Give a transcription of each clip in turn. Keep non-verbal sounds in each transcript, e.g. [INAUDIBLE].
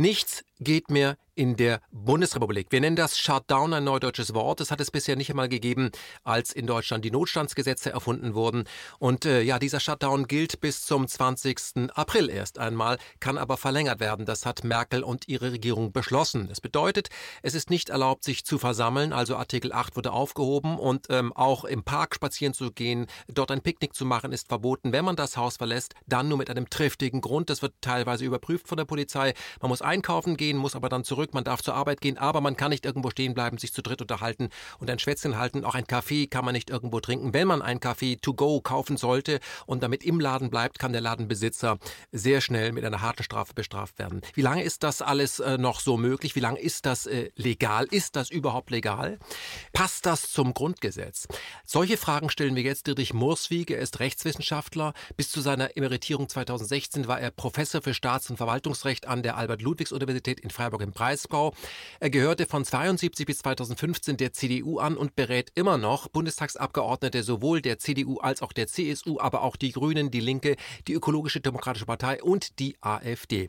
Nichts geht mehr in der Bundesrepublik. Wir nennen das Shutdown ein neudeutsches Wort. Das hat es bisher nicht einmal gegeben, als in Deutschland die Notstandsgesetze erfunden wurden. Und äh, ja, dieser Shutdown gilt bis zum 20. April erst einmal, kann aber verlängert werden. Das hat Merkel und ihre Regierung beschlossen. Das bedeutet, es ist nicht erlaubt, sich zu versammeln. Also Artikel 8 wurde aufgehoben und ähm, auch im Park spazieren zu gehen, dort ein Picknick zu machen, ist verboten. Wenn man das Haus verlässt, dann nur mit einem triftigen Grund. Das wird teilweise überprüft von der Polizei. Man muss einkaufen gehen, muss aber dann zurück, man darf zur Arbeit gehen, aber man kann nicht irgendwo stehen bleiben, sich zu dritt unterhalten und ein Schwätzchen halten. Auch ein Kaffee kann man nicht irgendwo trinken. Wenn man ein Kaffee to go kaufen sollte und damit im Laden bleibt, kann der Ladenbesitzer sehr schnell mit einer harten Strafe bestraft werden. Wie lange ist das alles äh, noch so möglich? Wie lange ist das äh, legal? Ist das überhaupt legal? Passt das zum Grundgesetz? Solche Fragen stellen wir jetzt Dietrich Murswig. Er ist Rechtswissenschaftler. Bis zu seiner Emeritierung 2016 war er Professor für Staats- und Verwaltungsrecht an der Albert-Ludwigs-Universität in Freiburg im Breisgau. Er gehörte von 72 bis 2015 der CDU an und berät immer noch Bundestagsabgeordnete sowohl der CDU als auch der CSU, aber auch die Grünen, die Linke, die Ökologische Demokratische Partei und die AfD.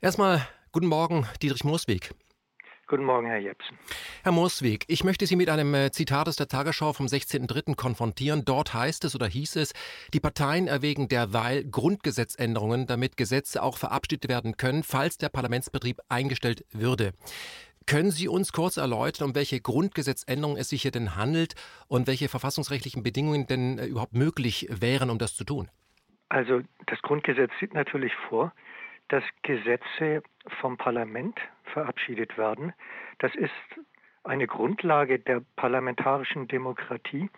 Erstmal guten Morgen, Dietrich Murswig. Guten Morgen, Herr Jepsen. Herr Moosweg, ich möchte Sie mit einem äh, Zitat aus der Tagesschau vom 16.03. konfrontieren. Dort heißt es oder hieß es, die Parteien erwägen derweil Grundgesetzänderungen, damit Gesetze auch verabschiedet werden können, falls der Parlamentsbetrieb eingestellt würde. Können Sie uns kurz erläutern, um welche Grundgesetzänderungen es sich hier denn handelt und welche verfassungsrechtlichen Bedingungen denn äh, überhaupt möglich wären, um das zu tun? Also das Grundgesetz sieht natürlich vor, dass Gesetze vom Parlament verabschiedet werden. Das ist eine Grundlage der parlamentarischen Demokratie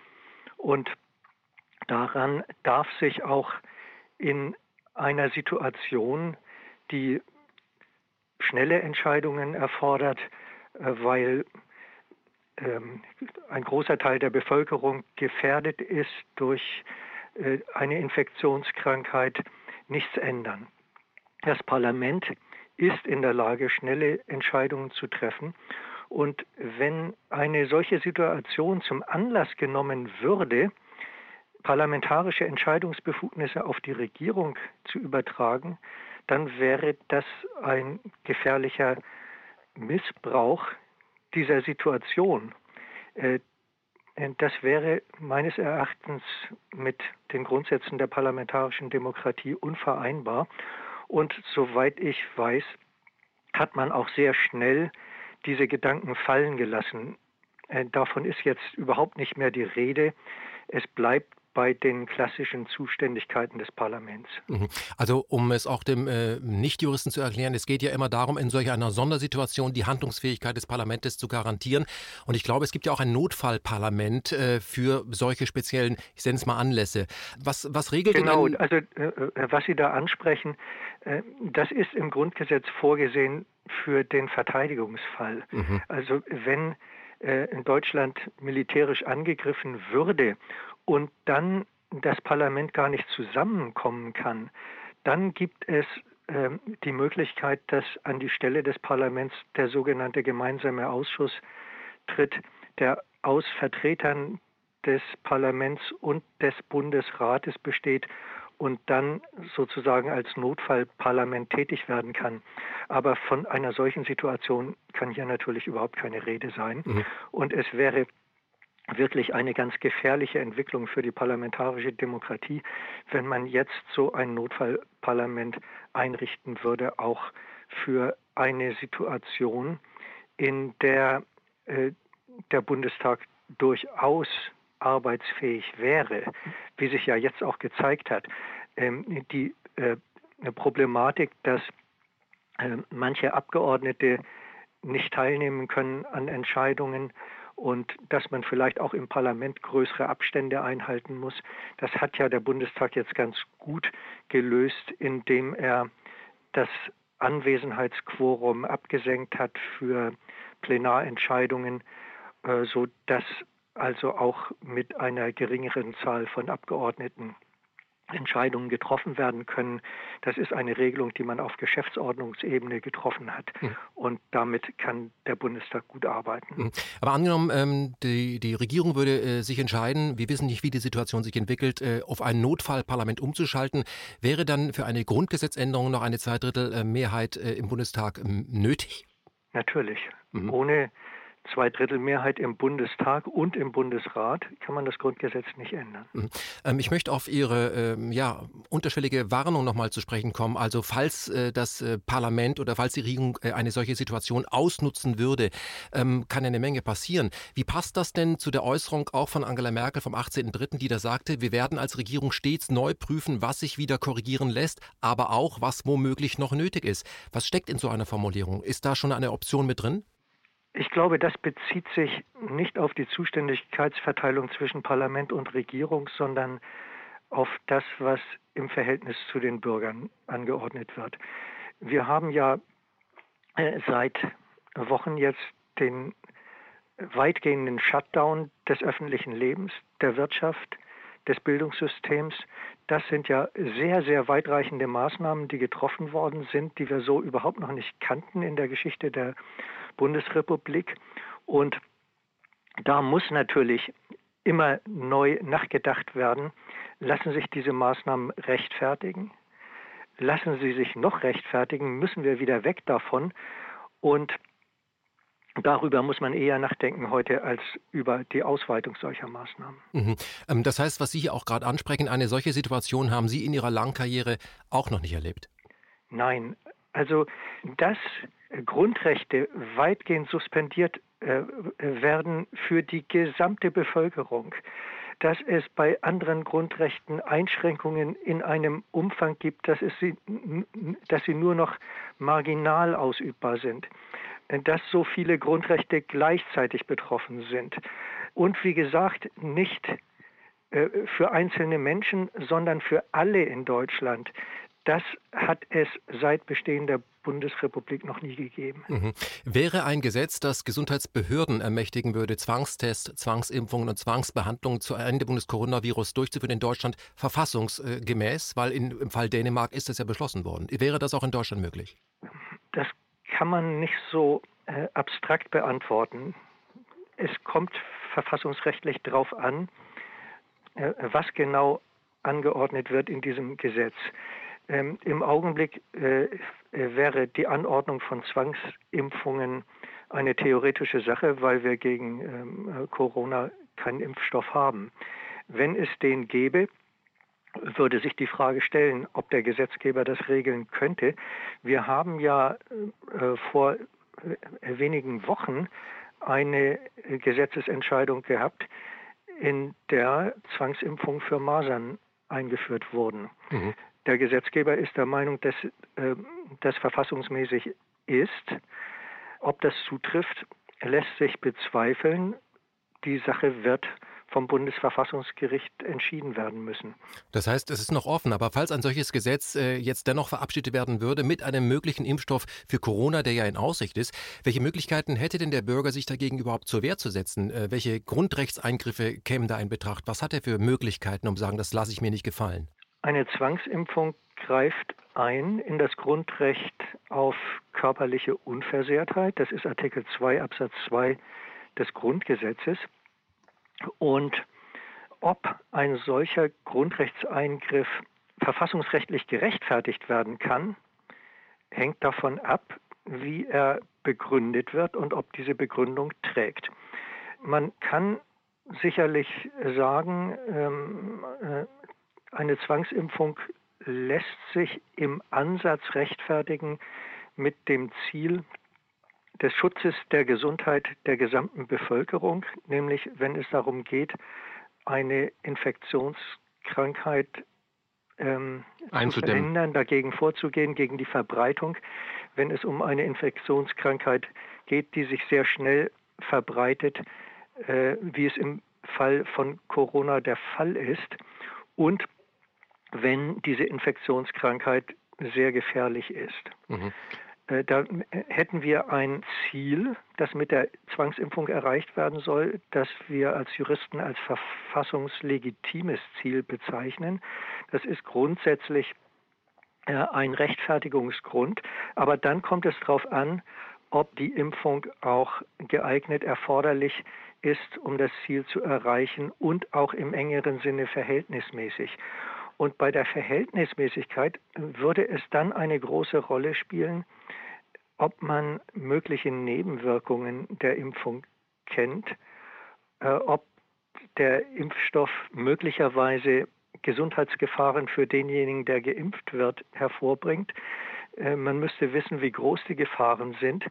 und daran darf sich auch in einer Situation, die schnelle Entscheidungen erfordert, äh, weil ähm, ein großer Teil der Bevölkerung gefährdet ist durch äh, eine Infektionskrankheit, nichts ändern. Das Parlament ist in der Lage, schnelle Entscheidungen zu treffen. Und wenn eine solche Situation zum Anlass genommen würde, parlamentarische Entscheidungsbefugnisse auf die Regierung zu übertragen, dann wäre das ein gefährlicher Missbrauch dieser Situation. Äh, das wäre meines Erachtens mit den Grundsätzen der parlamentarischen Demokratie unvereinbar. Und soweit ich weiß, hat man auch sehr schnell diese Gedanken fallen gelassen. Äh, davon ist jetzt überhaupt nicht mehr die Rede. Es bleibt bei den klassischen Zuständigkeiten des Parlaments. Mhm. Also um es auch dem äh, Nichtjuristen zu erklären, es geht ja immer darum, in solch einer Sondersituation die Handlungsfähigkeit des Parlaments zu garantieren. Und ich glaube, es gibt ja auch ein Notfallparlament äh, für solche speziellen, ich nenne es mal Anlässe. Was, was regelt genau, denn also äh, äh, was Sie da ansprechen, äh, das ist im Grundgesetz vorgesehen für den Verteidigungsfall. Mhm. Also wenn äh, in Deutschland militärisch angegriffen würde und dann das Parlament gar nicht zusammenkommen kann, dann gibt es äh, die Möglichkeit, dass an die Stelle des Parlaments der sogenannte gemeinsame Ausschuss tritt, der aus Vertretern des Parlaments und des Bundesrates besteht und dann sozusagen als Notfallparlament tätig werden kann. Aber von einer solchen Situation kann hier natürlich überhaupt keine Rede sein. Mhm. Und es wäre wirklich eine ganz gefährliche Entwicklung für die parlamentarische Demokratie, wenn man jetzt so ein Notfallparlament einrichten würde, auch für eine Situation, in der äh, der Bundestag durchaus arbeitsfähig wäre, wie sich ja jetzt auch gezeigt hat. Ähm, die äh, Problematik, dass äh, manche Abgeordnete nicht teilnehmen können an Entscheidungen und dass man vielleicht auch im Parlament größere Abstände einhalten muss. Das hat ja der Bundestag jetzt ganz gut gelöst, indem er das Anwesenheitsquorum abgesenkt hat für Plenarentscheidungen, äh, so dass also auch mit einer geringeren Zahl von Abgeordneten Entscheidungen getroffen werden können. Das ist eine Regelung, die man auf Geschäftsordnungsebene getroffen hat. Mhm. Und damit kann der Bundestag gut arbeiten. Mhm. Aber angenommen, ähm, die, die, Regierung würde äh, sich entscheiden, wir wissen nicht, wie die Situation sich entwickelt, äh, auf ein Notfallparlament umzuschalten, wäre dann für eine Grundgesetzänderung noch eine Zweidrittelmehrheit äh, im Bundestag ähm, nötig? Natürlich. Mhm. Ohne Zweidrittelmehrheit im Bundestag und im Bundesrat kann man das Grundgesetz nicht ändern. Mhm. Ähm, ich möchte auf Ihre ähm, ja, unterschwellige Warnung nochmal zu sprechen kommen. Also falls äh, das äh, Parlament oder falls die Regierung äh, eine solche Situation ausnutzen würde, ähm, kann eine Menge passieren. Wie passt das denn zu der Äußerung auch von Angela Merkel vom 18.03., die da sagte, wir werden als Regierung stets neu prüfen, was sich wieder korrigieren lässt, aber auch, was womöglich noch nötig ist. Was steckt in so einer Formulierung? Ist da schon eine Option mit drin? Ich glaube, das bezieht sich nicht auf die Zuständigkeitsverteilung zwischen Parlament und Regierung, sondern auf das, was im Verhältnis zu den Bürgern angeordnet wird. Wir haben ja äh, seit Wochen jetzt den weitgehenden Shutdown des öffentlichen Lebens, der Wirtschaft, des Bildungssystems. Das sind ja sehr, sehr weitreichende Maßnahmen, die getroffen worden sind, die wir so überhaupt noch nicht kannten in der Geschichte der Bundesrepublik. Und da muss natürlich immer neu nachgedacht werden. Lassen sich diese Maßnahmen rechtfertigen? Lassen sie sich noch rechtfertigen? Müssen wir wieder weg davon? Und Darüber muss man eher nachdenken heute als über die Ausweitung solcher Maßnahmen. Mhm. Ähm, das heißt, was Sie hier auch gerade ansprechen, eine solche Situation haben Sie in Ihrer langen Karriere auch noch nicht erlebt? Nein, also dass Grundrechte weitgehend suspendiert äh, werden für die gesamte Bevölkerung, dass es bei anderen Grundrechten Einschränkungen in einem Umfang gibt, dass, es sie, dass sie nur noch marginal ausübbar sind, dass so viele Grundrechte gleichzeitig betroffen sind und wie gesagt nicht äh, für einzelne Menschen, sondern für alle in Deutschland. Das hat es seit Bestehen der Bundesrepublik noch nie gegeben. Mhm. Wäre ein Gesetz, das Gesundheitsbehörden ermächtigen würde, Zwangstests, Zwangsimpfungen und Zwangsbehandlungen zur Eindämmung des Coronavirus durchzuführen in Deutschland, verfassungsgemäß? Weil in, im Fall Dänemark ist das ja beschlossen worden. Wäre das auch in Deutschland möglich? Das kann man nicht so äh, abstrakt beantworten. Es kommt verfassungsrechtlich darauf an, äh, was genau angeordnet wird in diesem Gesetz. Ähm, Im Augenblick äh, wäre die Anordnung von Zwangsimpfungen eine theoretische Sache, weil wir gegen ähm, Corona keinen Impfstoff haben. Wenn es den gäbe, würde sich die Frage stellen, ob der Gesetzgeber das regeln könnte. Wir haben ja äh, vor äh, wenigen Wochen eine Gesetzesentscheidung gehabt, in der Zwangsimpfungen für Masern eingeführt wurden. Mhm. Der Gesetzgeber ist der Meinung, dass äh, das verfassungsmäßig ist. Ob das zutrifft, lässt sich bezweifeln. Die Sache wird vom Bundesverfassungsgericht entschieden werden müssen. Das heißt, es ist noch offen, aber falls ein solches Gesetz äh, jetzt dennoch verabschiedet werden würde mit einem möglichen Impfstoff für Corona, der ja in Aussicht ist, welche Möglichkeiten hätte denn der Bürger, sich dagegen überhaupt zur Wehr zu setzen? Äh, welche Grundrechtseingriffe kämen da in Betracht? Was hat er für Möglichkeiten, um zu sagen, das lasse ich mir nicht gefallen? Eine Zwangsimpfung greift ein in das Grundrecht auf körperliche Unversehrtheit. Das ist Artikel 2 Absatz 2 des Grundgesetzes. Und ob ein solcher Grundrechtseingriff verfassungsrechtlich gerechtfertigt werden kann, hängt davon ab, wie er begründet wird und ob diese Begründung trägt. Man kann sicherlich sagen, ähm, äh, eine Zwangsimpfung lässt sich im Ansatz rechtfertigen mit dem Ziel des Schutzes der Gesundheit der gesamten Bevölkerung, nämlich wenn es darum geht, eine Infektionskrankheit ähm, zu verhindern, dagegen vorzugehen, gegen die Verbreitung, wenn es um eine Infektionskrankheit geht, die sich sehr schnell verbreitet, äh, wie es im Fall von Corona der Fall ist. Und wenn diese Infektionskrankheit sehr gefährlich ist. Mhm. Äh, da hätten wir ein Ziel, das mit der Zwangsimpfung erreicht werden soll, das wir als Juristen als verfassungslegitimes Ziel bezeichnen. Das ist grundsätzlich äh, ein Rechtfertigungsgrund, aber dann kommt es darauf an, ob die Impfung auch geeignet, erforderlich ist, um das Ziel zu erreichen und auch im engeren Sinne verhältnismäßig. Und bei der Verhältnismäßigkeit würde es dann eine große Rolle spielen, ob man mögliche Nebenwirkungen der Impfung kennt, äh, ob der Impfstoff möglicherweise Gesundheitsgefahren für denjenigen, der geimpft wird, hervorbringt. Äh, man müsste wissen, wie groß die Gefahren sind.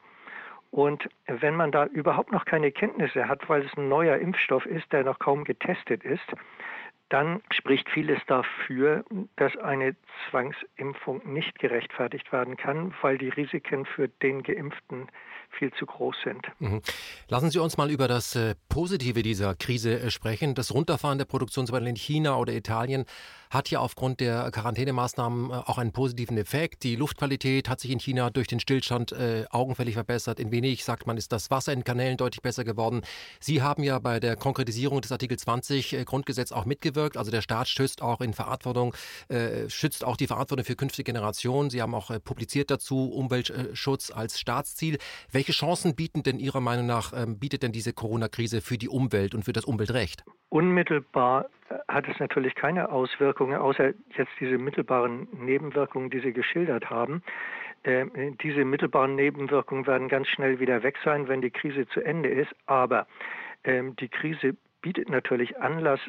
Und wenn man da überhaupt noch keine Kenntnisse hat, weil es ein neuer Impfstoff ist, der noch kaum getestet ist, dann spricht vieles dafür, dass eine Zwangsimpfung nicht gerechtfertigt werden kann, weil die Risiken für den Geimpften viel zu groß sind. Mhm. Lassen Sie uns mal über das äh, Positive dieser Krise äh, sprechen. Das Runterfahren der Produktion zum Beispiel in China oder Italien hat ja aufgrund der Quarantänemaßnahmen äh, auch einen positiven Effekt. Die Luftqualität hat sich in China durch den Stillstand äh, augenfällig verbessert. In Venedig, sagt man, ist das Wasser in Kanälen deutlich besser geworden. Sie haben ja bei der Konkretisierung des Artikel 20 äh, Grundgesetz auch mitgewirkt. Also der Staat schützt auch in Verantwortung, äh, schützt auch die Verantwortung für künftige Generationen. Sie haben auch äh, publiziert dazu Umweltschutz als Staatsziel. Welche Chancen bieten denn Ihrer Meinung nach, ähm, bietet denn diese Corona-Krise für die Umwelt und für das Umweltrecht? Unmittelbar äh, hat es natürlich keine Auswirkungen, außer jetzt diese mittelbaren Nebenwirkungen, die Sie geschildert haben. Äh, diese mittelbaren Nebenwirkungen werden ganz schnell wieder weg sein, wenn die Krise zu Ende ist. Aber äh, die Krise bietet natürlich Anlass,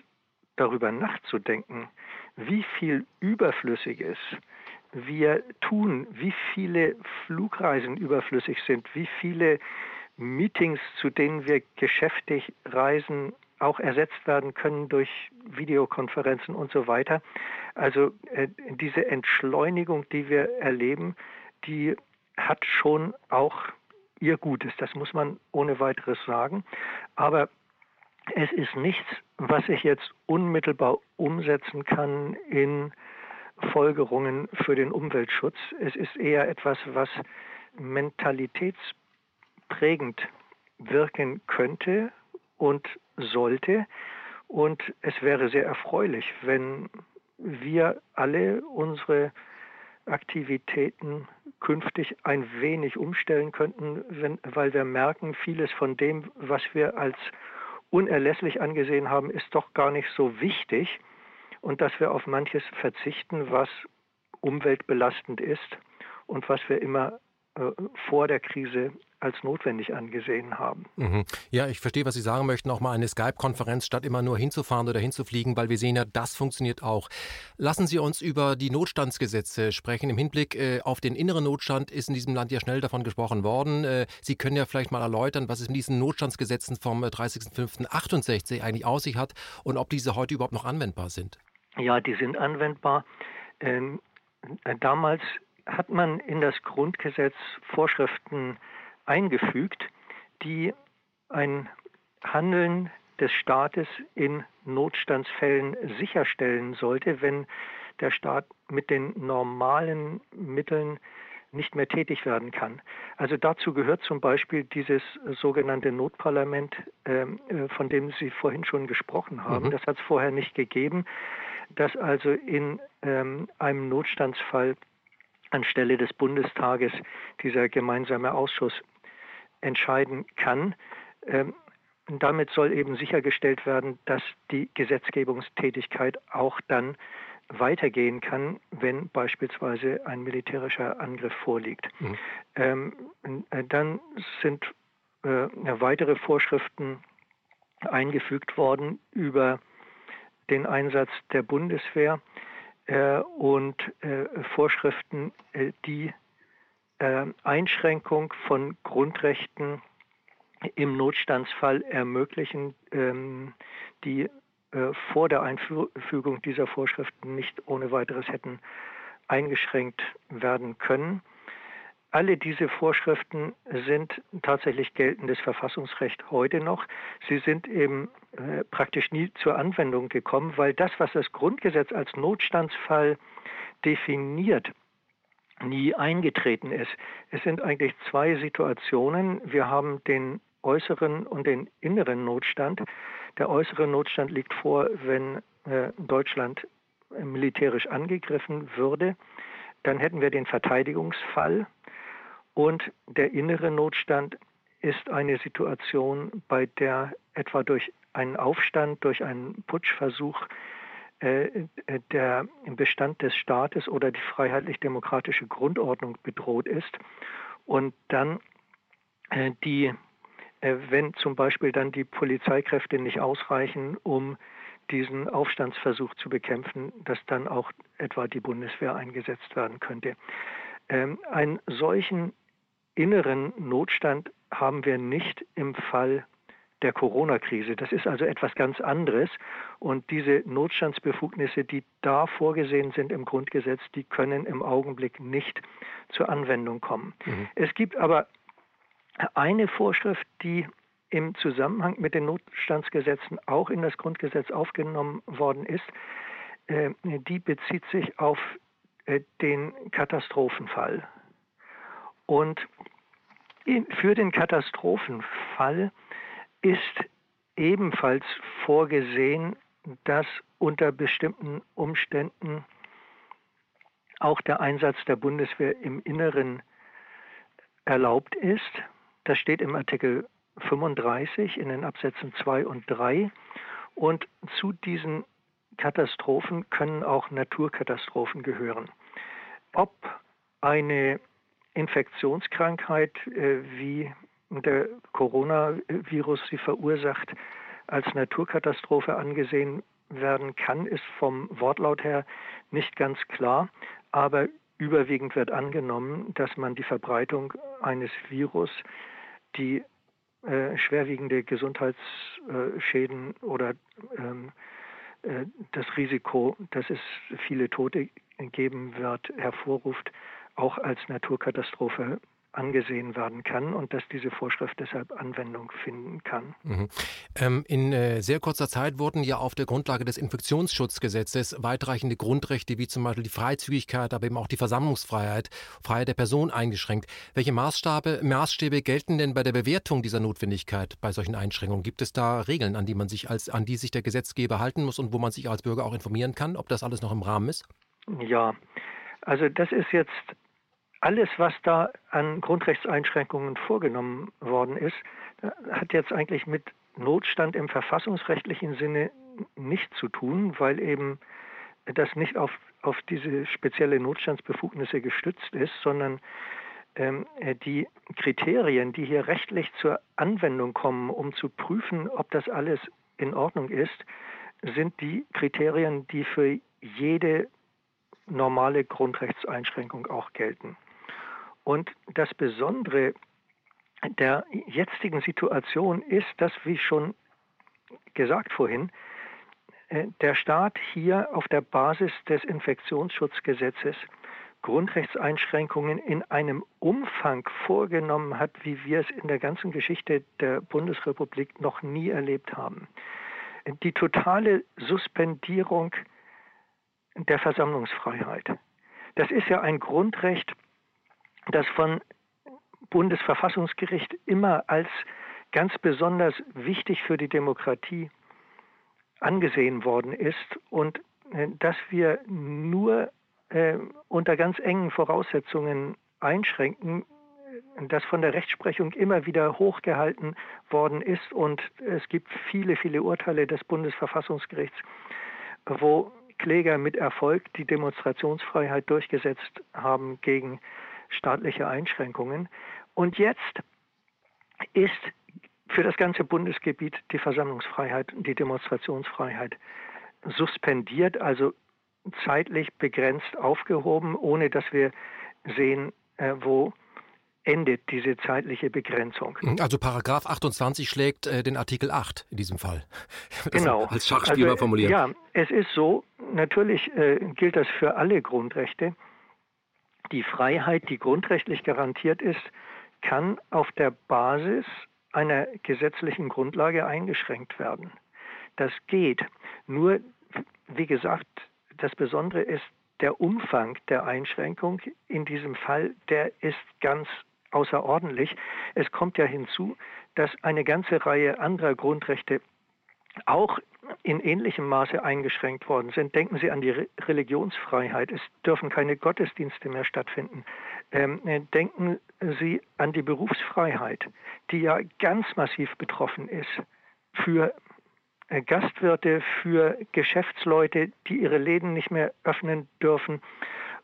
darüber nachzudenken, wie viel Überflüssiges wir tun, wie viele Flugreisen überflüssig sind, wie viele Meetings, zu denen wir geschäftig reisen, auch ersetzt werden können durch Videokonferenzen und so weiter. Also äh, diese Entschleunigung, die wir erleben, die hat schon auch ihr Gutes. Das muss man ohne weiteres sagen. Aber es ist nichts, was ich jetzt unmittelbar umsetzen kann in Folgerungen für den Umweltschutz. Es ist eher etwas, was mentalitätsprägend wirken könnte und sollte. Und es wäre sehr erfreulich, wenn wir alle unsere Aktivitäten künftig ein wenig umstellen könnten, wenn, weil wir merken, vieles von dem, was wir als unerlässlich angesehen haben, ist doch gar nicht so wichtig und dass wir auf manches verzichten, was umweltbelastend ist und was wir immer äh, vor der Krise als notwendig angesehen haben. Mhm. Ja, ich verstehe, was Sie sagen möchten. Auch mal eine Skype-Konferenz statt immer nur hinzufahren oder hinzufliegen, weil wir sehen ja, das funktioniert auch. Lassen Sie uns über die Notstandsgesetze sprechen. Im Hinblick äh, auf den inneren Notstand ist in diesem Land ja schnell davon gesprochen worden. Äh, Sie können ja vielleicht mal erläutern, was es mit diesen Notstandsgesetzen vom 30.05.68 äh, eigentlich aus sich hat und ob diese heute überhaupt noch anwendbar sind. Ja, die sind anwendbar. Ähm, äh, damals hat man in das Grundgesetz Vorschriften eingefügt, die ein Handeln des Staates in Notstandsfällen sicherstellen sollte, wenn der Staat mit den normalen Mitteln nicht mehr tätig werden kann. Also dazu gehört zum Beispiel dieses sogenannte Notparlament, ähm, äh, von dem Sie vorhin schon gesprochen haben. Mhm. Das hat es vorher nicht gegeben, dass also in ähm, einem Notstandsfall anstelle des Bundestages dieser gemeinsame Ausschuss entscheiden kann. Ähm, damit soll eben sichergestellt werden, dass die Gesetzgebungstätigkeit auch dann weitergehen kann, wenn beispielsweise ein militärischer Angriff vorliegt. Mhm. Ähm, äh, dann sind äh, weitere Vorschriften eingefügt worden über den Einsatz der Bundeswehr äh, und äh, Vorschriften, äh, die Einschränkung von Grundrechten im Notstandsfall ermöglichen, ähm, die äh, vor der Einfügung dieser Vorschriften nicht ohne weiteres hätten eingeschränkt werden können. Alle diese Vorschriften sind tatsächlich geltendes Verfassungsrecht heute noch. Sie sind eben äh, praktisch nie zur Anwendung gekommen, weil das, was das Grundgesetz als Notstandsfall definiert, nie eingetreten ist. Es sind eigentlich zwei Situationen. Wir haben den äußeren und den inneren Notstand. Der äußere Notstand liegt vor, wenn äh, Deutschland militärisch angegriffen würde. Dann hätten wir den Verteidigungsfall. Und der innere Notstand ist eine Situation, bei der etwa durch einen Aufstand, durch einen Putschversuch äh, äh, der Bestand des Staates oder die freiheitlich-demokratische Grundordnung bedroht ist und dann äh, die, wenn zum Beispiel dann die Polizeikräfte nicht ausreichen, um diesen Aufstandsversuch zu bekämpfen, dass dann auch etwa die Bundeswehr eingesetzt werden könnte. Ähm, einen solchen inneren Notstand haben wir nicht im Fall der Corona-Krise. Das ist also etwas ganz anderes. Und diese Notstandsbefugnisse, die da vorgesehen sind im Grundgesetz, die können im Augenblick nicht zur Anwendung kommen. Mhm. Es gibt aber eine Vorschrift, die im Zusammenhang mit den Notstandsgesetzen auch in das Grundgesetz aufgenommen worden ist. Äh, die bezieht sich auf äh, den Katastrophenfall. Und für den Katastrophenfall ist ebenfalls vorgesehen, dass unter bestimmten Umständen auch der Einsatz der Bundeswehr im Inneren erlaubt ist. Das steht im Artikel 35 in den Absätzen 2 und 3. Und zu diesen Katastrophen können auch Naturkatastrophen gehören. Ob eine Infektionskrankheit äh, wie der Coronavirus sie verursacht, als Naturkatastrophe angesehen werden kann, ist vom Wortlaut her nicht ganz klar. Aber überwiegend wird angenommen, dass man die Verbreitung eines Virus, die äh, schwerwiegende Gesundheitsschäden oder ähm, äh, das Risiko, dass es viele Tote geben wird, hervorruft, auch als Naturkatastrophe angesehen werden kann und dass diese Vorschrift deshalb Anwendung finden kann. Mhm. Ähm, in äh, sehr kurzer Zeit wurden ja auf der Grundlage des Infektionsschutzgesetzes weitreichende Grundrechte wie zum Beispiel die Freizügigkeit, aber eben auch die Versammlungsfreiheit, Freiheit der Person eingeschränkt. Welche Maßstabe, Maßstäbe gelten denn bei der Bewertung dieser Notwendigkeit bei solchen Einschränkungen? Gibt es da Regeln, an die man sich als an die sich der Gesetzgeber halten muss und wo man sich als Bürger auch informieren kann, ob das alles noch im Rahmen ist? Ja, also das ist jetzt alles, was da an Grundrechtseinschränkungen vorgenommen worden ist, hat jetzt eigentlich mit Notstand im verfassungsrechtlichen Sinne nichts zu tun, weil eben das nicht auf, auf diese spezielle Notstandsbefugnisse gestützt ist, sondern ähm, die Kriterien, die hier rechtlich zur Anwendung kommen, um zu prüfen, ob das alles in Ordnung ist, sind die Kriterien, die für jede normale Grundrechtseinschränkung auch gelten. Und das Besondere der jetzigen Situation ist, dass, wie schon gesagt vorhin, äh, der Staat hier auf der Basis des Infektionsschutzgesetzes Grundrechtseinschränkungen in einem Umfang vorgenommen hat, wie wir es in der ganzen Geschichte der Bundesrepublik noch nie erlebt haben. Die totale Suspendierung der Versammlungsfreiheit. Das ist ja ein Grundrecht, das von Bundesverfassungsgericht immer als ganz besonders wichtig für die Demokratie angesehen worden ist und äh, dass wir nur äh, unter ganz engen Voraussetzungen einschränken, das von der Rechtsprechung immer wieder hochgehalten worden ist und es gibt viele, viele Urteile des Bundesverfassungsgerichts, wo Kläger mit Erfolg die Demonstrationsfreiheit durchgesetzt haben gegen staatliche Einschränkungen. Und jetzt ist für das ganze Bundesgebiet die Versammlungsfreiheit und die Demonstrationsfreiheit suspendiert, also zeitlich begrenzt aufgehoben, ohne dass wir sehen, äh, wo endet diese zeitliche Begrenzung. Also Paragraph 28 schlägt äh, den Artikel 8 in diesem Fall. [LAUGHS] Genau. Als Schachspieler also, formulieren. Ja, es ist so, natürlich äh, gilt das für alle Grundrechte die Freiheit, die grundrechtlich garantiert ist, kann auf der Basis einer gesetzlichen Grundlage eingeschränkt werden. Das geht. Nur, wie gesagt, das Besondere ist der Umfang der Einschränkung in diesem Fall, der ist ganz außerordentlich. Es kommt ja hinzu, dass eine ganze Reihe anderer Grundrechte auch in ähnlichem Maße eingeschränkt worden sind. Denken Sie an die Re Religionsfreiheit. Es dürfen keine Gottesdienste mehr stattfinden. Ähm, äh, denken Sie an die Berufsfreiheit, die ja ganz massiv betroffen ist für äh, Gastwirte, für Geschäftsleute, die ihre Läden nicht mehr öffnen dürfen,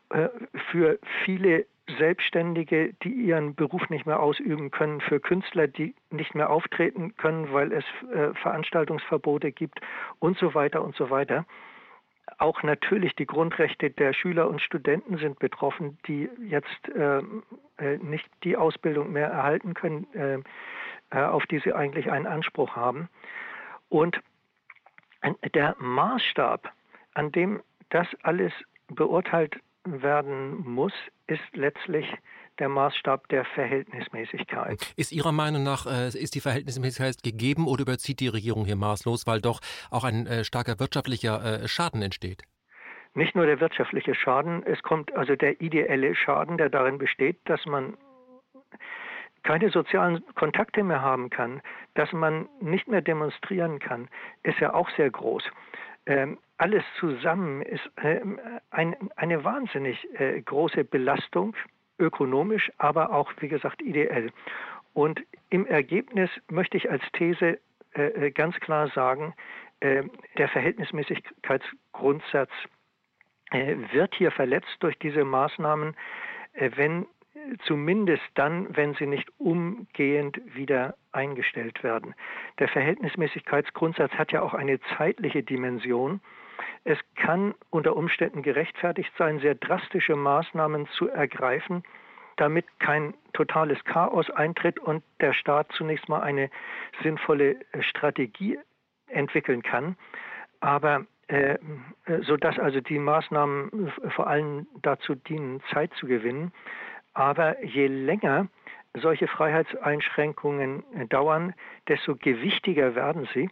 äh, für viele Selbstständige, die ihren Beruf nicht mehr ausüben können, für Künstler, die nicht mehr auftreten können, weil es äh, Veranstaltungsverbote gibt und so weiter und so weiter. Auch natürlich die Grundrechte der Schüler und Studenten sind betroffen, die jetzt äh, äh nicht die Ausbildung mehr erhalten können, äh, äh, auf die sie eigentlich einen Anspruch haben. Und der Maßstab, an dem das alles beurteilt werden muss, ist letztlich der Maßstab der Verhältnismäßigkeit. Ist Ihrer Meinung nach, äh, ist die Verhältnismäßigkeit gegeben oder überzieht die Regierung hier maßlos, weil doch auch ein äh, starker wirtschaftlicher äh, Schaden entsteht? Nicht nur der wirtschaftliche Schaden, es kommt also der ideelle Schaden, der darin besteht, dass man keine sozialen Kontakte mehr haben kann, dass man nicht mehr demonstrieren kann, ist ja auch sehr groß. Ähm, alles zusammen ist äh, ein, eine wahnsinnig äh, große Belastung, ökonomisch, aber auch, wie gesagt, ideell. Und im Ergebnis möchte ich als These äh, äh ganz klar sagen, äh, der Verhältnismäßigkeitsgrundsatz äh, wird hier verletzt durch diese Maßnahmen, wenn zumindest dann, wenn sie nicht umgehend wieder eingestellt werden. Der Verhältnismäßigkeitsgrundsatz hat ja auch eine zeitliche Dimension. Es kann unter Umständen gerechtfertigt sein, sehr drastische Maßnahmen zu ergreifen, damit kein totales Chaos eintritt und der Staat zunächst mal eine sinnvolle Strategie entwickeln kann. Aber äh, sodass also die Maßnahmen vor allem dazu dienen, Zeit zu gewinnen. Aber je länger solche Freiheitseinschränkungen dauern, desto gewichtiger werden sie.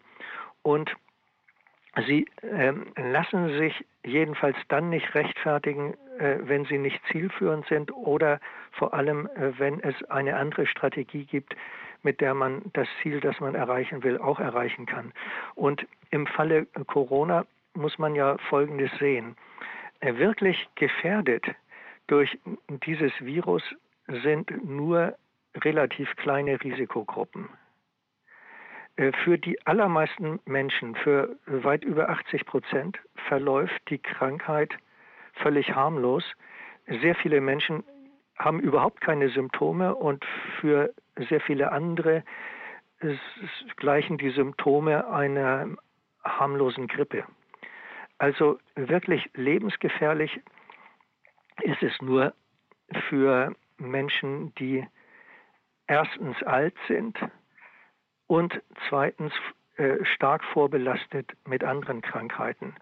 Und sie äh, lassen sich jedenfalls dann nicht rechtfertigen, äh, wenn sie nicht zielführend sind oder vor allem, äh, wenn es eine andere Strategie gibt, mit der man das Ziel, das man erreichen will, auch erreichen kann. Und im Falle Corona muss man ja Folgendes sehen. Äh, wirklich gefährdet durch dieses Virus sind nur relativ kleine Risikogruppen. Äh, für die allermeisten Menschen, für weit über 80 Prozent, verläuft die Krankheit völlig harmlos. Sehr viele Menschen haben überhaupt keine Symptome und für sehr viele andere gleichen die Symptome einer harmlosen Grippe. Also wirklich lebensgefährlich ist es nur für Menschen, die erstens alt sind und zweitens äh, stark vorbelastet mit anderen Krankheiten.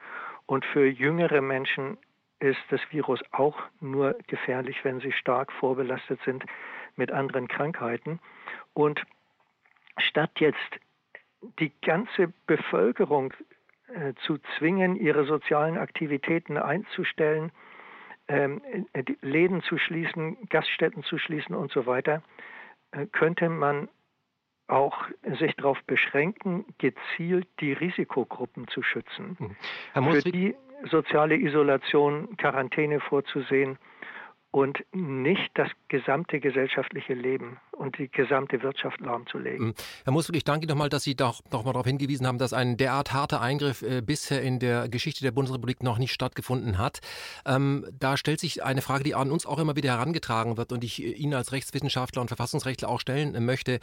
Und für jüngere Menschen ist das Virus auch nur gefährlich, wenn sie stark vorbelastet sind mit anderen Krankheiten. Und statt jetzt die ganze Bevölkerung äh, zu zwingen, ihre sozialen Aktivitäten einzustellen, ähm, äh, Läden zu schließen, Gaststätten zu schließen und so weiter, äh, könnte man auch sich darauf beschränken, gezielt die Risikogruppen zu schützen. Hm. Für die soziale Isolation, Quarantäne vorzusehen und nicht das gesamte gesellschaftliche Leben und die gesamte Wirtschaft lahmzulegen. Hm. Herr Muswig, ich danke Ihnen nochmal, dass Sie doch noch mal darauf hingewiesen haben, dass ein derart harter Eingriff äh, bisher in der Geschichte der Bundesrepublik noch nicht stattgefunden hat. Ähm, da stellt sich eine Frage, die an uns auch immer wieder herangetragen wird und ich Ihnen als Rechtswissenschaftler und Verfassungsrechtler auch stellen möchte.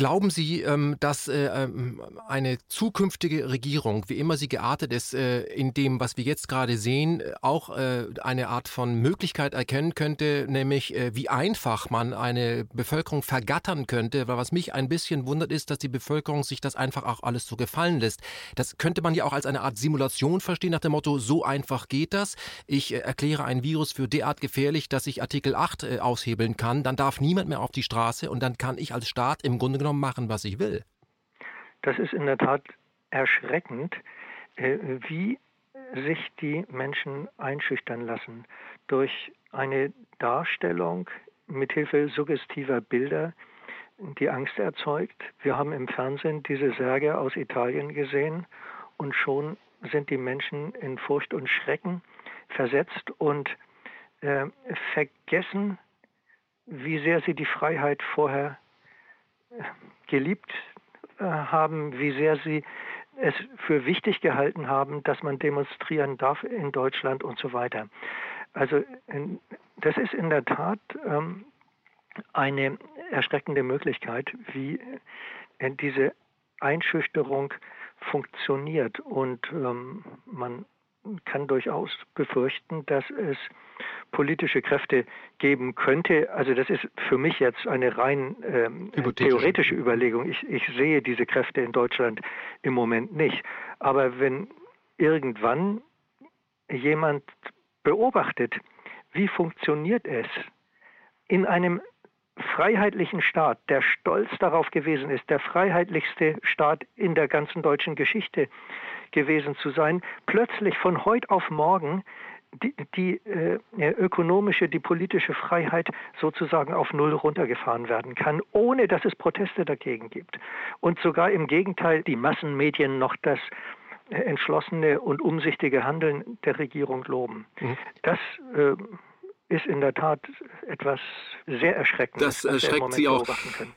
Glauben Sie, ähm, dass äh, ähm, eine zukünftige Regierung, wie immer sie geartet ist, äh, in dem, was wir jetzt gerade sehen, äh, auch eine Art von Möglichkeit erkennen könnte, nämlich wie einfach man eine Bevölkerung vergattern könnte? Weil was mich ein bisschen wundert, ist, dass die Bevölkerung sich das einfach auch alles so gefallen lässt. Das könnte man ja auch als eine Art Simulation verstehen, nach dem Motto, so einfach geht das. Ich erkläre ein Virus für derart gefährlich, dass ich Artikel 8 aushebeln kann. Dann darf niemand mehr auf die Straße und dann kann ich als Staat im Grunde genommen genommen machen, was ich will. Das ist in der Tat erschreckend, äh, wie sich die Menschen einschüchtern lassen durch eine Darstellung mithilfe suggestiver Bilder, die Angst erzeugt. Wir haben im Fernsehen diese Särge aus Italien gesehen und schon sind die Menschen in Furcht und Schrecken versetzt und äh, vergessen, wie sehr sie die Freiheit vorher geliebt äh, haben, wie sehr sie es für wichtig gehalten haben, dass man demonstrieren darf in Deutschland und so weiter. Also das ist in der Tat ähm, eine erschreckende Möglichkeit, wie äh, diese Einschüchterung funktioniert. Und ähm, man kann durchaus befürchten, dass es politische Kräfte geben könnte. Also das ist für mich jetzt eine rein ähm, theoretische Überlegung. Ich, ich sehe diese Kräfte in Deutschland im Moment nicht. Aber wenn irgendwann jemand beobachtet, wie funktioniert es in einem freiheitlichen Staat, der stolz darauf gewesen ist, der freiheitlichste Staat in der ganzen deutschen Geschichte gewesen zu sein, plötzlich von heute auf morgen die, die äh, ökonomische, die politische Freiheit sozusagen auf Null runtergefahren werden kann, ohne dass es Proteste dagegen gibt. Und sogar im Gegenteil die Massenmedien noch das äh, entschlossene und umsichtige Handeln der Regierung loben. Mhm. Das äh, ist in der Tat etwas sehr Erschreckendes. Das erschreckt Sie auch.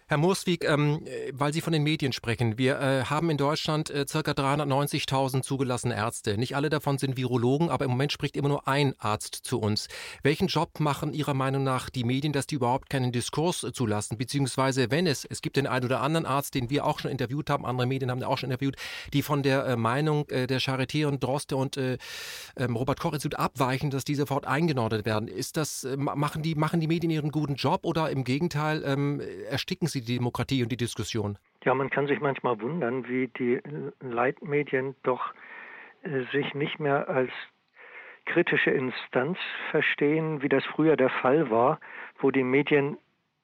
Herr Mooswig, ähm, weil Sie von den Medien sprechen, wir äh, haben in Deutschland äh, ca. 390.000 zugelassene Ärzte. Nicht alle davon sind Virologen, aber im Moment spricht immer nur ein Arzt zu uns. Welchen Job machen Ihrer Meinung nach die Medien, dass die überhaupt keinen Diskurs äh, zulassen? Beziehungsweise, wenn es, es gibt den einen oder anderen Arzt, den wir auch schon interviewt haben, andere Medien haben auch schon interviewt, die von der äh, Meinung äh, der Charité und Droste und ähm, Robert-Koch-Institut abweichen, dass die sofort eingenordet werden. Ist das das, äh, machen, die, machen die Medien ihren guten Job oder im Gegenteil ähm, ersticken sie die Demokratie und die Diskussion? Ja, man kann sich manchmal wundern, wie die Leitmedien doch äh, sich nicht mehr als kritische Instanz verstehen, wie das früher der Fall war, wo die Medien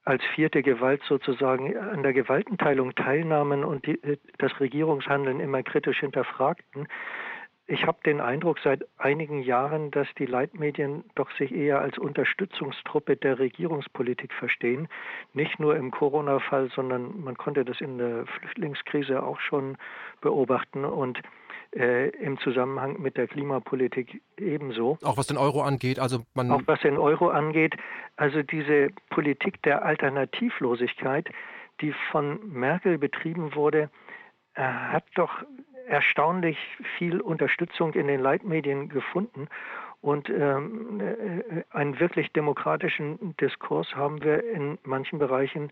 als vierte Gewalt sozusagen an der Gewaltenteilung teilnahmen und die, äh, das Regierungshandeln immer kritisch hinterfragten. Ich habe den Eindruck seit einigen Jahren, dass die Leitmedien doch sich eher als Unterstützungstruppe der Regierungspolitik verstehen. Nicht nur im Corona-Fall, sondern man konnte das in der Flüchtlingskrise auch schon beobachten und äh, im Zusammenhang mit der Klimapolitik ebenso. Auch was den Euro angeht, also man auch was den Euro angeht, also diese Politik der Alternativlosigkeit, die von Merkel betrieben wurde, äh, hat doch erstaunlich viel Unterstützung in den Leitmedien gefunden. Und ähm, äh, einen wirklich demokratischen Diskurs haben wir in manchen Bereichen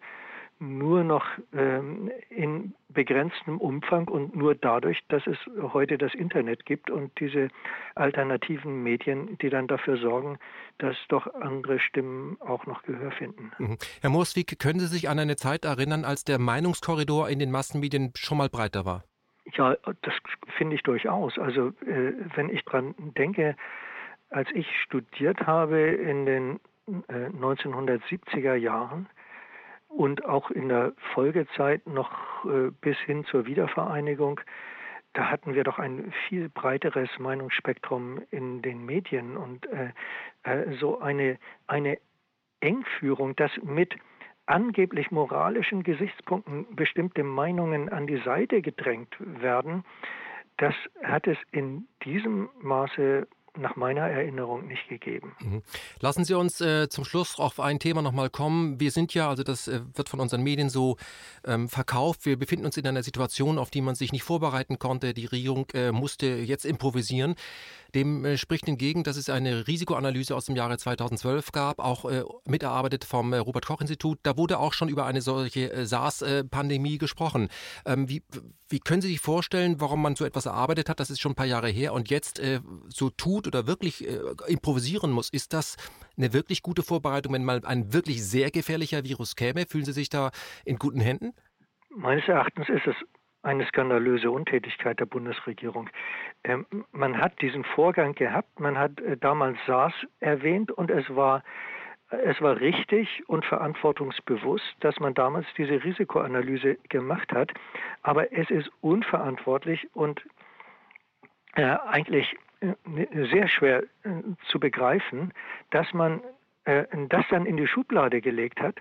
nur noch ähm, in begrenztem Umfang und nur dadurch, dass es heute das Internet gibt und diese alternativen Medien, die dann dafür sorgen, dass doch andere Stimmen auch noch Gehör finden. Mhm. Herr Mooswig, können Sie sich an eine Zeit erinnern, als der Meinungskorridor in den Massenmedien schon mal breiter war? Ja, das finde ich durchaus. Also äh, wenn ich dran denke, als ich studiert habe in den äh, 1970er Jahren und auch in der Folgezeit noch äh, bis hin zur Wiedervereinigung, da hatten wir doch ein viel breiteres Meinungsspektrum in den Medien und äh, äh, so eine, eine Engführung, das mit angeblich moralischen Gesichtspunkten bestimmte Meinungen an die Seite gedrängt werden, das hat es in diesem Maße nach meiner Erinnerung nicht gegeben. Mhm. Lassen Sie uns äh, zum Schluss auf ein Thema nochmal kommen. Wir sind ja, also das äh, wird von unseren Medien so ähm, verkauft, wir befinden uns in einer Situation, auf die man sich nicht vorbereiten konnte. Die Regierung äh, musste jetzt improvisieren. Dem äh, spricht entgegen, dass es eine Risikoanalyse aus dem Jahre 2012 gab, auch äh, miterarbeitet vom äh, Robert-Koch-Institut. Da wurde auch schon über eine solche SARS-Pandemie gesprochen. Ähm, wie, wie können Sie sich vorstellen, warum man so etwas erarbeitet hat? Das ist schon ein paar Jahre her und jetzt so tut oder wirklich äh, improvisieren muss. Ist das eine wirklich gute Vorbereitung, wenn mal ein wirklich sehr gefährlicher Virus käme? Fühlen Sie sich da in guten Händen? Meines Erachtens ist es eine skandalöse Untätigkeit der Bundesregierung. Ähm, man hat diesen Vorgang gehabt, man hat äh, damals SARS erwähnt und es war es war richtig und verantwortungsbewusst, dass man damals diese Risikoanalyse gemacht hat, aber es ist unverantwortlich und äh, eigentlich sehr schwer zu begreifen, dass man das dann in die Schublade gelegt hat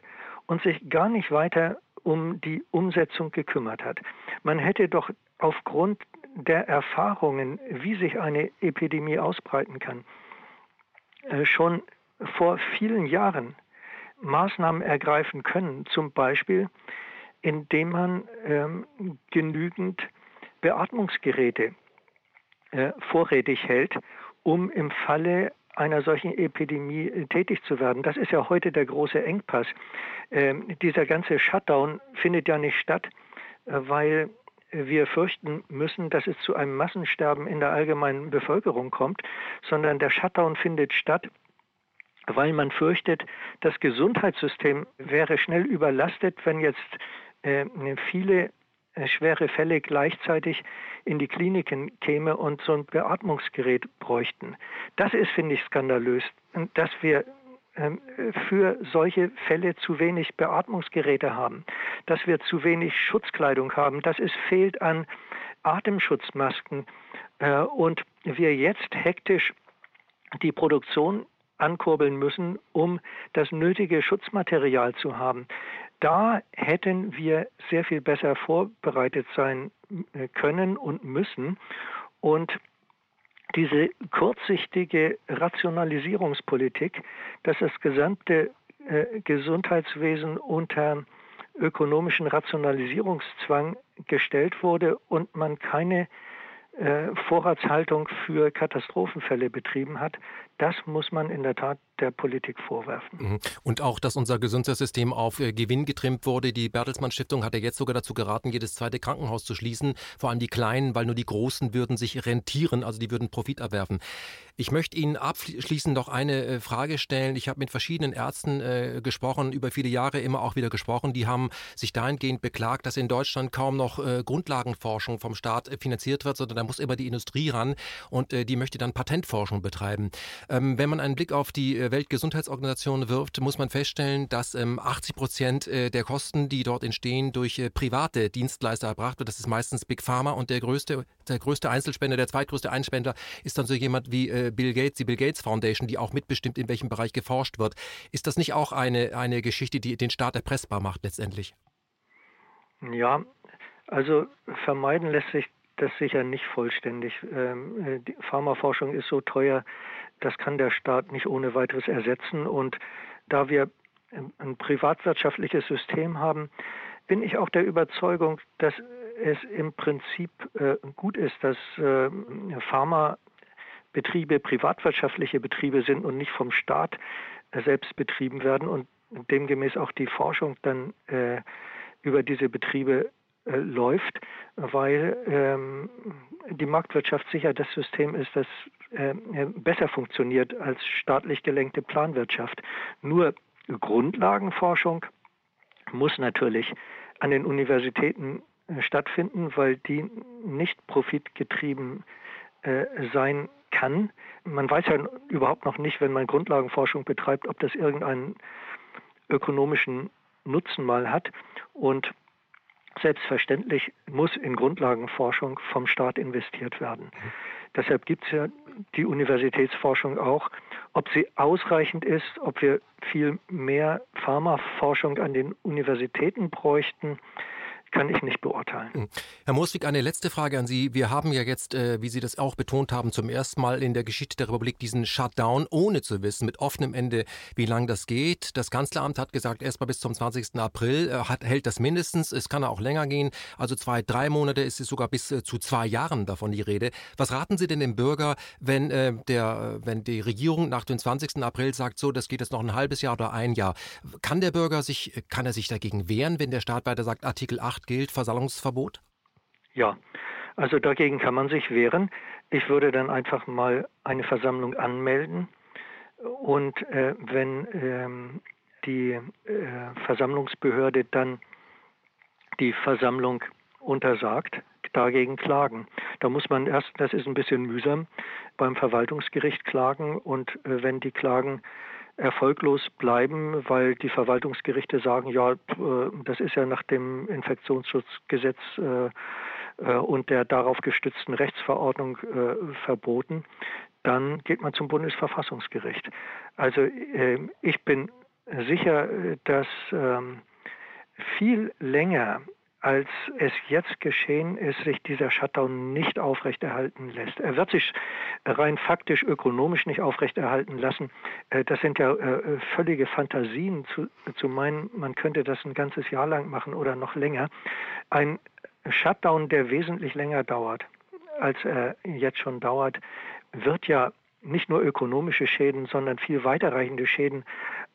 und sich gar nicht weiter um die Umsetzung gekümmert hat. Man hätte doch aufgrund der Erfahrungen, wie sich eine Epidemie ausbreiten kann, schon vor vielen Jahren Maßnahmen ergreifen können, zum Beispiel indem man ähm, genügend Beatmungsgeräte äh, vorrätig hält, um im Falle einer solchen Epidemie äh, tätig zu werden. Das ist ja heute der große Engpass. Ähm, dieser ganze Shutdown findet ja nicht statt, äh, weil wir fürchten müssen, dass es zu einem Massensterben in der allgemeinen Bevölkerung kommt, sondern der Shutdown findet statt, weil man fürchtet, das Gesundheitssystem wäre schnell überlastet, wenn jetzt äh, viele schwere Fälle gleichzeitig in die Kliniken käme und so ein Beatmungsgerät bräuchten. Das ist, finde ich, skandalös, dass wir ähm, für solche Fälle zu wenig Beatmungsgeräte haben, dass wir zu wenig Schutzkleidung haben, dass es fehlt an Atemschutzmasken äh, und wir jetzt hektisch die Produktion ankurbeln müssen, um das nötige Schutzmaterial zu haben. Da hätten wir sehr viel besser vorbereitet sein äh, können und müssen. Und diese kurzsichtige Rationalisierungspolitik, dass das gesamte äh, Gesundheitswesen unter ökonomischen Rationalisierungszwang gestellt wurde und man keine äh, Vorratshaltung für Katastrophenfälle betrieben hat, das muss man in der Tat der Politik vorwerfen. Mhm. Und auch, dass unser Gesundheitssystem auf äh, Gewinn getrimmt wurde. Die Bertelsmann Stiftung hat ja jetzt sogar dazu geraten, jedes zweite Krankenhaus zu schließen, vor allem die kleinen, weil nur die großen würden sich rentieren, also die würden Profit erwerfen. Ich möchte Ihnen abschließend noch eine äh, Frage stellen. Ich habe mit verschiedenen Ärzten äh, gesprochen, über viele Jahre immer auch wieder gesprochen. Die haben sich dahingehend beklagt, dass in Deutschland kaum noch äh, Grundlagenforschung vom Staat äh, finanziert wird, sondern da muss immer die Industrie ran und äh, die möchte dann Patentforschung betreiben. Ähm, wenn man einen Blick auf die äh, Weltgesundheitsorganisation wirft, muss man feststellen, dass ähm, 80 Prozent der Kosten, die dort entstehen, durch private Dienstleister erbracht wird. Das ist meistens Big Pharma und der größte, der größte Einzelspender, der zweitgrößte Einspender ist dann so jemand wie Bill Gates, die Bill Gates Foundation, die auch mitbestimmt, in welchem Bereich geforscht wird. Ist das nicht auch eine, eine Geschichte, die den Staat erpressbar macht letztendlich? Ja, also vermeiden lässt sich das sicher nicht vollständig. Ähm, äh, die Pharmaforschung ist so teuer, das kann der Staat nicht ohne weiteres ersetzen. Und da wir ein privatwirtschaftliches System haben, bin ich auch der Überzeugung, dass es im Prinzip äh, gut ist, dass äh, Pharma Betriebe privatwirtschaftliche Betriebe sind und nicht vom Staat äh, selbst betrieben werden und demgemäß auch die Forschung dann äh, über diese Betriebe äh, läuft, weil ähm, die Marktwirtschaft sicher das System ist, das äh, besser funktioniert als staatlich gelenkte Planwirtschaft. Nur Grundlagenforschung muss natürlich an den Universitäten äh, stattfinden, weil die nicht profitgetrieben äh, sein kann. Man weiß ja überhaupt noch nicht, wenn man Grundlagenforschung betreibt, ob das irgendeinen ökonomischen Nutzen mal hat. Und selbstverständlich muss in Grundlagenforschung vom Staat investiert werden. Mhm. Deshalb gibt es ja die Universitätsforschung auch. Ob sie ausreichend ist, ob wir viel mehr Pharmaforschung an den Universitäten bräuchten, kann ich nicht beurteilen. Hm. Herr Moswig, eine letzte Frage an Sie. Wir haben ja jetzt, äh, wie Sie das auch betont haben, zum ersten Mal in der Geschichte der Republik diesen Shutdown, ohne zu wissen, mit offenem Ende, wie lange das geht. Das Kanzleramt hat gesagt, erst mal bis zum 20. April äh, hat, hält das mindestens. Es kann auch länger gehen. Also zwei, drei Monate ist es sogar bis äh, zu zwei Jahren davon die Rede. Was raten Sie denn dem Bürger, wenn, der, wenn die Regierung nach dem 20. April sagt, so, das geht jetzt noch ein halbes Jahr oder ein Jahr? Kann der Bürger sich, kann er sich dagegen wehren, wenn der Staat weiter sagt, Artikel 8 gilt Versammlungsverbot? Ja, also dagegen kann man sich wehren. Ich würde dann einfach mal eine Versammlung anmelden und äh, wenn ähm, die äh, Versammlungsbehörde dann die Versammlung untersagt, dagegen klagen. Da muss man erst, das ist ein bisschen mühsam, beim Verwaltungsgericht klagen und äh, wenn die Klagen erfolglos bleiben, weil die Verwaltungsgerichte sagen, ja, äh, das ist ja nach dem Infektionsschutzgesetz äh, äh, und der darauf gestützten Rechtsverordnung verboten, dann geht man zum Bundesverfassungsgericht. Also äh, ich bin sicher, dass ähm, viel länger als es jetzt geschehen ist, sich dieser Shutdown nicht aufrechterhalten lässt. Er wird sich rein faktisch ökonomisch nicht aufrechterhalten lassen. Äh, das sind ja äh, völlige Fantasien zu, zu meinen, man könnte das ein ganzes Jahr lang machen oder noch länger. Ein Shutdown, der wesentlich länger dauert, als er jetzt schon dauert, wird ja nicht nur ökonomische Schäden, sondern viel weiterreichende Schäden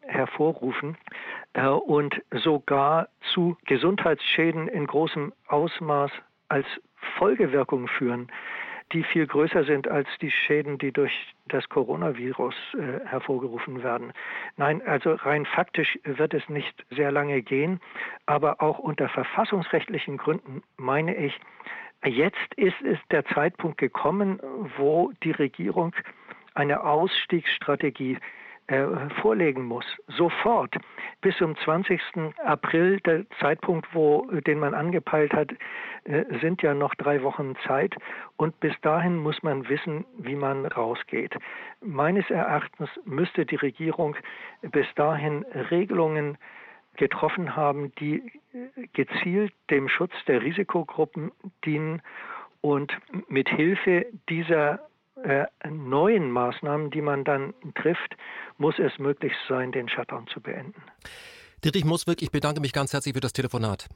hervorrufen äh, und sogar zu Gesundheitsschäden in großem Ausmaß als Folgewirkung führen, die viel größer sind als die Schäden, die durch das Coronavirus äh, hervorgerufen werden. Nein, also rein faktisch wird es nicht sehr lange gehen, aber auch unter verfassungsrechtlichen Gründen meine ich, jetzt ist es der Zeitpunkt gekommen, wo die Regierung eine Ausstiegsstrategie äh, vorlegen muss, sofort. Bis zum 20. April, der Zeitpunkt, wo, den man angepeilt hat, äh, sind ja noch drei Wochen Zeit. Und bis dahin muss man wissen, wie man rausgeht. Meines Erachtens müsste die Regierung bis dahin Regelungen getroffen haben, die äh, gezielt dem Schutz der Risikogruppen dienen und mit Hilfe dieser äh, neuen Maßnahmen, die man dann trifft, muss es möglich sein, den Shutdown zu beenden. Dietrich Muswig, ich bedanke mich ganz herzlich für das Telefonat.